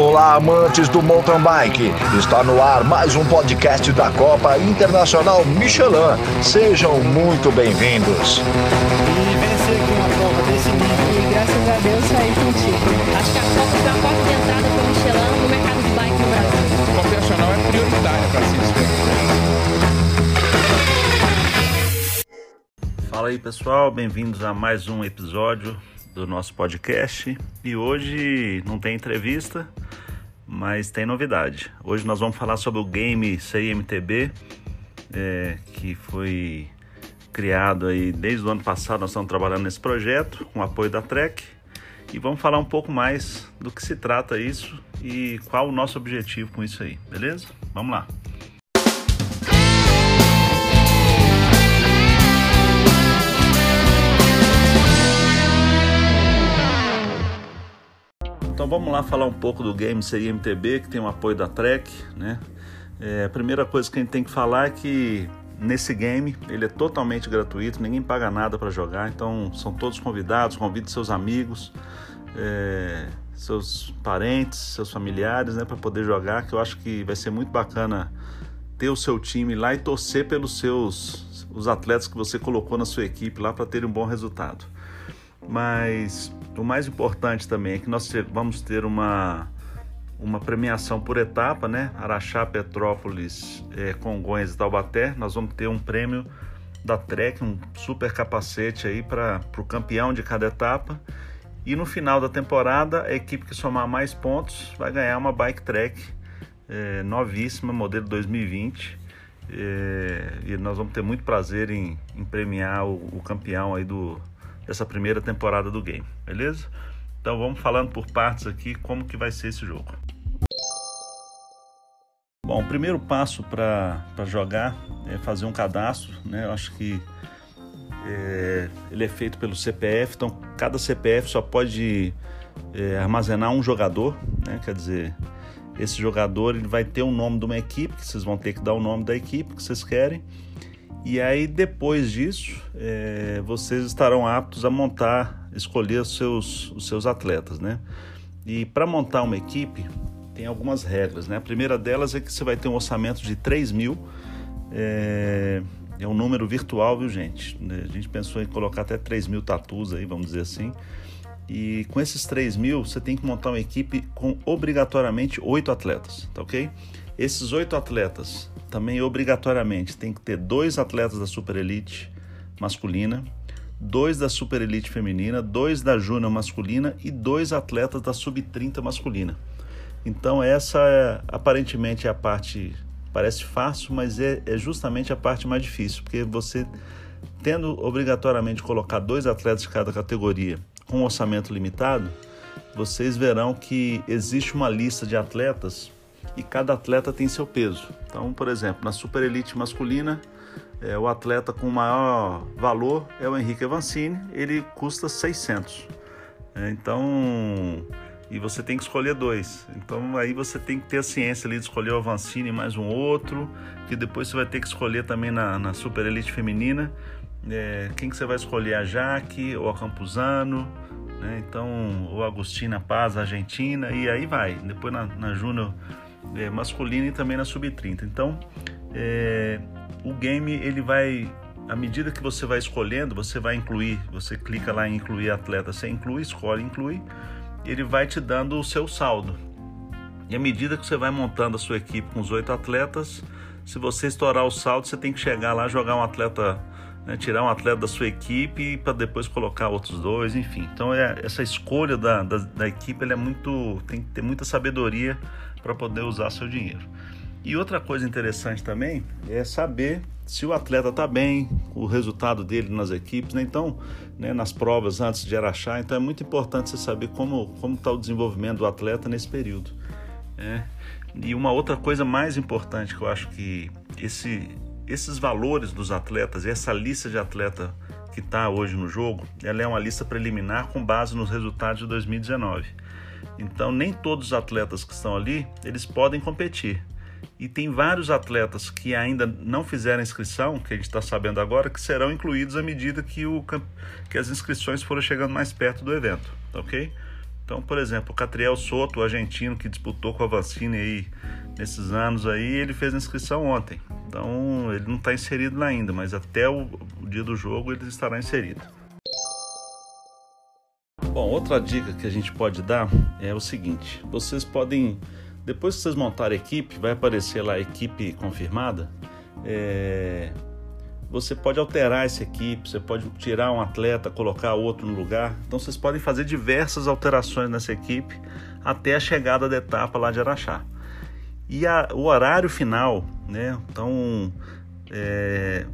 Olá, amantes do mountain bike. Está no ar mais um podcast da Copa Internacional Michelin. Sejam muito bem-vindos. E vencer aqui uma prova desse nível. E graças a Deus saí contigo. Acho que a Copa foi a porta de entrada para o Michelin no mercado de bike no Brasil. A Copa é prioritária para se Fala aí pessoal, bem-vindos a mais um episódio do nosso podcast. E hoje não tem entrevista, mas tem novidade. Hoje nós vamos falar sobre o game CIMTB, é, que foi criado aí desde o ano passado. Nós estamos trabalhando nesse projeto com o apoio da Trek e vamos falar um pouco mais do que se trata isso e qual o nosso objetivo com isso aí, beleza? Vamos lá. Vamos lá falar um pouco do game CIMTB, que tem o apoio da Trek, né? É, a primeira coisa que a gente tem que falar é que nesse game ele é totalmente gratuito, ninguém paga nada para jogar, então são todos convidados, convide seus amigos, é, seus parentes, seus familiares, né, para poder jogar, que eu acho que vai ser muito bacana ter o seu time lá e torcer pelos seus os atletas que você colocou na sua equipe lá para ter um bom resultado. Mas o mais importante também é que nós vamos ter uma, uma premiação por etapa, né? Araxá, Petrópolis, é, Congonhas e Taubaté. Nós vamos ter um prêmio da Trek, um super capacete aí para o campeão de cada etapa. E no final da temporada, a equipe que somar mais pontos vai ganhar uma bike track é, novíssima, modelo 2020. É, e nós vamos ter muito prazer em, em premiar o, o campeão aí do, dessa primeira temporada do game, beleza? Então vamos falando por partes aqui como que vai ser esse jogo. Bom, o primeiro passo para jogar é fazer um cadastro, né? Eu acho que é, ele é feito pelo CPF, então cada CPF só pode é, armazenar um jogador, né? Quer dizer, esse jogador ele vai ter o um nome de uma equipe, que vocês vão ter que dar o nome da equipe que vocês querem. E aí depois disso, é, vocês estarão aptos a montar, escolher os seus, os seus atletas, né? E para montar uma equipe tem algumas regras, né? A primeira delas é que você vai ter um orçamento de 3 mil, é, é um número virtual, viu gente? A gente pensou em colocar até 3 mil tatus aí, vamos dizer assim. E com esses 3 mil, você tem que montar uma equipe com obrigatoriamente oito atletas, tá ok? Esses oito atletas também obrigatoriamente tem que ter dois atletas da Super Elite masculina, dois da Super Elite feminina, dois da Júnior masculina e dois atletas da Sub-30 masculina. Então essa é, aparentemente é a parte parece fácil, mas é, é justamente a parte mais difícil, porque você tendo obrigatoriamente colocar dois atletas de cada categoria com um orçamento limitado, vocês verão que existe uma lista de atletas e cada atleta tem seu peso. Então, por exemplo, na Super Elite masculina, é, o atleta com maior valor é o Henrique Avancini, ele custa 600. É, então, e você tem que escolher dois. Então, aí você tem que ter a ciência ali de escolher o Avancini mais um outro, que depois você vai ter que escolher também na, na Super Elite feminina. É, quem que você vai escolher? A Jaque ou a Campuzano? Né? Então, ou a Agostina Paz, a Argentina, e aí vai. Depois na, na Júnior é, masculina e também na sub-30. Então, é, o game ele vai, à medida que você vai escolhendo, você vai incluir, você clica lá em incluir atleta, você inclui, escolhe, inclui, ele vai te dando o seu saldo. E à medida que você vai montando a sua equipe com os oito atletas, se você estourar o saldo, você tem que chegar lá jogar um atleta, né, tirar um atleta da sua equipe para depois colocar outros dois, enfim. Então é, essa escolha da, da, da equipe é muito, tem que ter muita sabedoria para poder usar seu dinheiro. E outra coisa interessante também é saber se o atleta está bem, o resultado dele nas equipes, né? então, né, nas provas antes de Araxá. Então é muito importante você saber como está o desenvolvimento do atleta nesse período. Né? E uma outra coisa mais importante que eu acho que esse, esses valores dos atletas, essa lista de atleta que está hoje no jogo, ela é uma lista preliminar com base nos resultados de 2019. Então, nem todos os atletas que estão ali, eles podem competir. E tem vários atletas que ainda não fizeram inscrição, que a gente está sabendo agora, que serão incluídos à medida que, o, que as inscrições forem chegando mais perto do evento, ok? Então, por exemplo, o Catriel Soto, o argentino que disputou com a Vancini aí nesses anos aí, ele fez a inscrição ontem. Então, ele não está inserido lá ainda, mas até o dia do jogo ele estará inserido. Bom, outra dica que a gente pode dar é o seguinte: vocês podem, depois que vocês montarem a equipe, vai aparecer lá a equipe confirmada. É, você pode alterar essa equipe, você pode tirar um atleta, colocar outro no lugar. Então vocês podem fazer diversas alterações nessa equipe até a chegada da etapa lá de Araxá. E a, o horário final, né? Então é,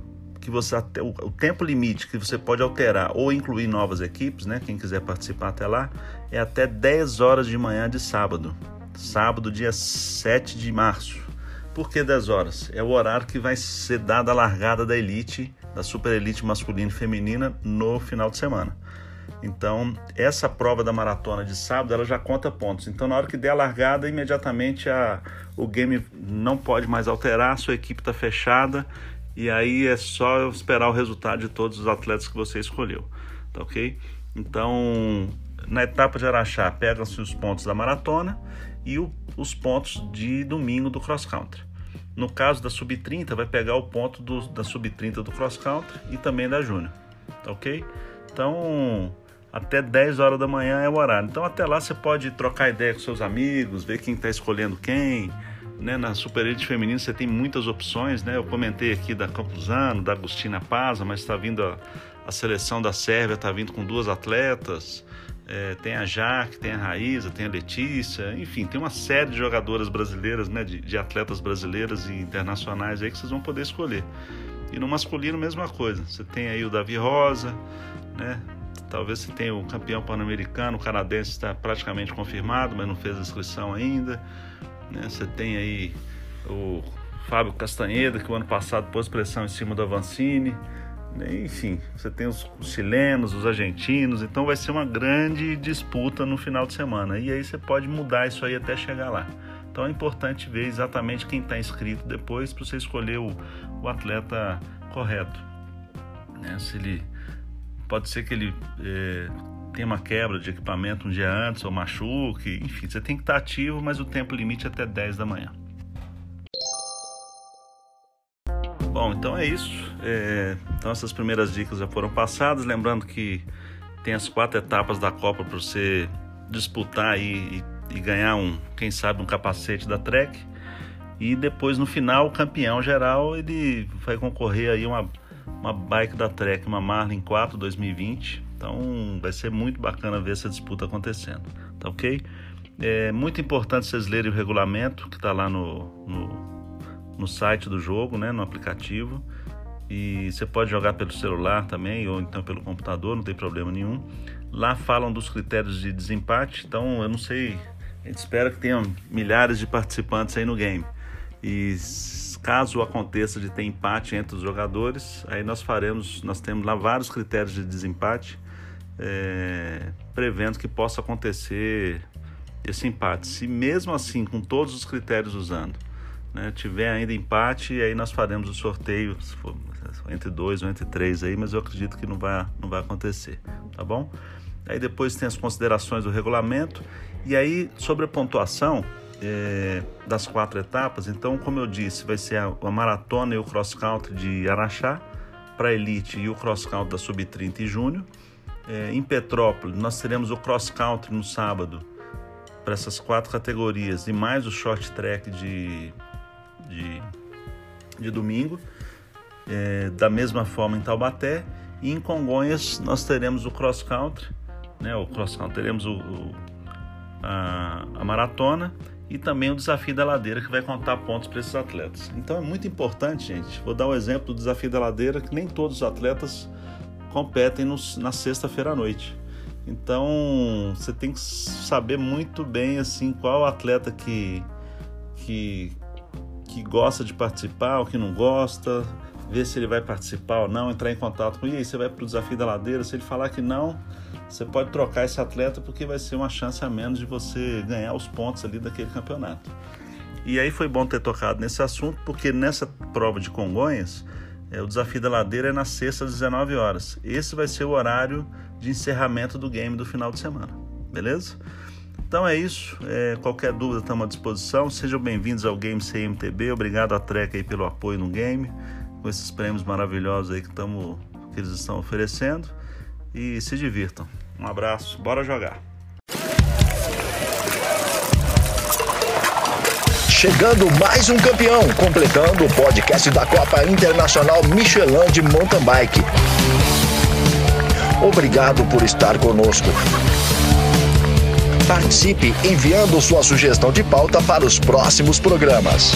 que você até o, o, tempo limite que você pode alterar ou incluir novas equipes, né? Quem quiser participar até lá, é até 10 horas de manhã de sábado. Sábado, dia 7 de março. Por que 10 horas? É o horário que vai ser dada a largada da elite, da super elite masculina e feminina no final de semana. Então, essa prova da maratona de sábado, ela já conta pontos. Então, na hora que der a largada, imediatamente a, o game não pode mais alterar, sua equipe está fechada e aí é só esperar o resultado de todos os atletas que você escolheu, tá ok? Então, na etapa de Araxá, pegam-se os pontos da maratona e o, os pontos de domingo do cross country. No caso da sub-30, vai pegar o ponto do, da sub-30 do cross country e também da júnior, tá ok? Então, até 10 horas da manhã é o horário. Então, até lá você pode trocar ideia com seus amigos, ver quem está escolhendo quem. Né? Na Super Elite Feminina você tem muitas opções, né? Eu comentei aqui da Campuzano, da Agostina Paza, mas está vindo a, a seleção da Sérvia, está vindo com duas atletas. É, tem a Jaque, tem a Raíza, tem a Letícia, enfim, tem uma série de jogadoras brasileiras, né, de, de, atletas brasileiras e internacionais aí que vocês vão poder escolher. E no masculino, mesma coisa. Você tem aí o Davi Rosa, né? Talvez você tenha o campeão pan-americano, o canadense está praticamente confirmado, mas não fez a inscrição ainda. Né? Você tem aí o Fábio Castanheda, que o ano passado pôs pressão em cima do Avancini. Enfim, você tem os, os chilenos, os argentinos, então vai ser uma grande disputa no final de semana. E aí você pode mudar isso aí até chegar lá. Então é importante ver exatamente quem está inscrito depois para você escolher o, o atleta correto. Né? Se ele pode ser que ele é, tenha uma quebra de equipamento um dia antes ou machuque, enfim, você tem que estar ativo, mas o tempo limite é até 10 da manhã. Bom, então é isso. É, então essas primeiras dicas já foram passadas. Lembrando que tem as quatro etapas da Copa para você disputar e, e, ganhar um, quem sabe, um capacete da Trek. E depois no final o campeão geral ele vai concorrer aí uma, uma bike da Trek, uma Marlin 4 2020. Então vai ser muito bacana ver essa disputa acontecendo, tá ok? É muito importante vocês lerem o regulamento que está lá no, no no site do jogo, né, no aplicativo. E você pode jogar pelo celular também ou então pelo computador, não tem problema nenhum. Lá falam dos critérios de desempate, então eu não sei, a gente espera que tenha milhares de participantes aí no game. E caso aconteça de ter empate entre os jogadores, aí nós faremos, nós temos lá vários critérios de desempate, é, prevendo que possa acontecer esse empate. Se mesmo assim, com todos os critérios usando, né, tiver ainda empate, aí nós faremos o sorteio for, entre dois ou entre três aí, mas eu acredito que não vai, não vai acontecer, tá bom? Aí depois tem as considerações do regulamento e aí sobre a pontuação é, das quatro etapas. Então, como eu disse, vai ser a, a maratona e o cross country de Araxá para elite e o cross country da sub 30 e júnior. É, em Petrópolis nós teremos o cross country no sábado para essas quatro categorias e mais o short track de de, de domingo. É, da mesma forma em Taubaté e em Congonhas nós teremos o cross country, né? O cross country teremos o, o a, a, maratona e também o desafio da ladeira que vai contar pontos para esses atletas. Então é muito importante, gente. Vou dar um exemplo do desafio da ladeira que nem todos os atletas competem na sexta-feira à noite. Então você tem que saber muito bem assim qual atleta que que que gosta de participar, o que não gosta, ver se ele vai participar ou não, entrar em contato com ele. E aí você vai para o desafio da ladeira. Se ele falar que não, você pode trocar esse atleta porque vai ser uma chance a menos de você ganhar os pontos ali daquele campeonato. E aí foi bom ter tocado nesse assunto porque nessa prova de Congonhas, é, o desafio da ladeira é na sexta às 19 horas. Esse vai ser o horário de encerramento do game do final de semana, beleza? Então é isso. É, qualquer dúvida estamos à disposição. Sejam bem-vindos ao Game CMTB. Obrigado à Trek aí pelo apoio no game, com esses prêmios maravilhosos aí que, tamo, que eles estão oferecendo. E se divirtam. Um abraço, bora jogar. Chegando mais um campeão, completando o podcast da Copa Internacional Michelin de Mountain Bike. Obrigado por estar conosco. Participe enviando sua sugestão de pauta para os próximos programas.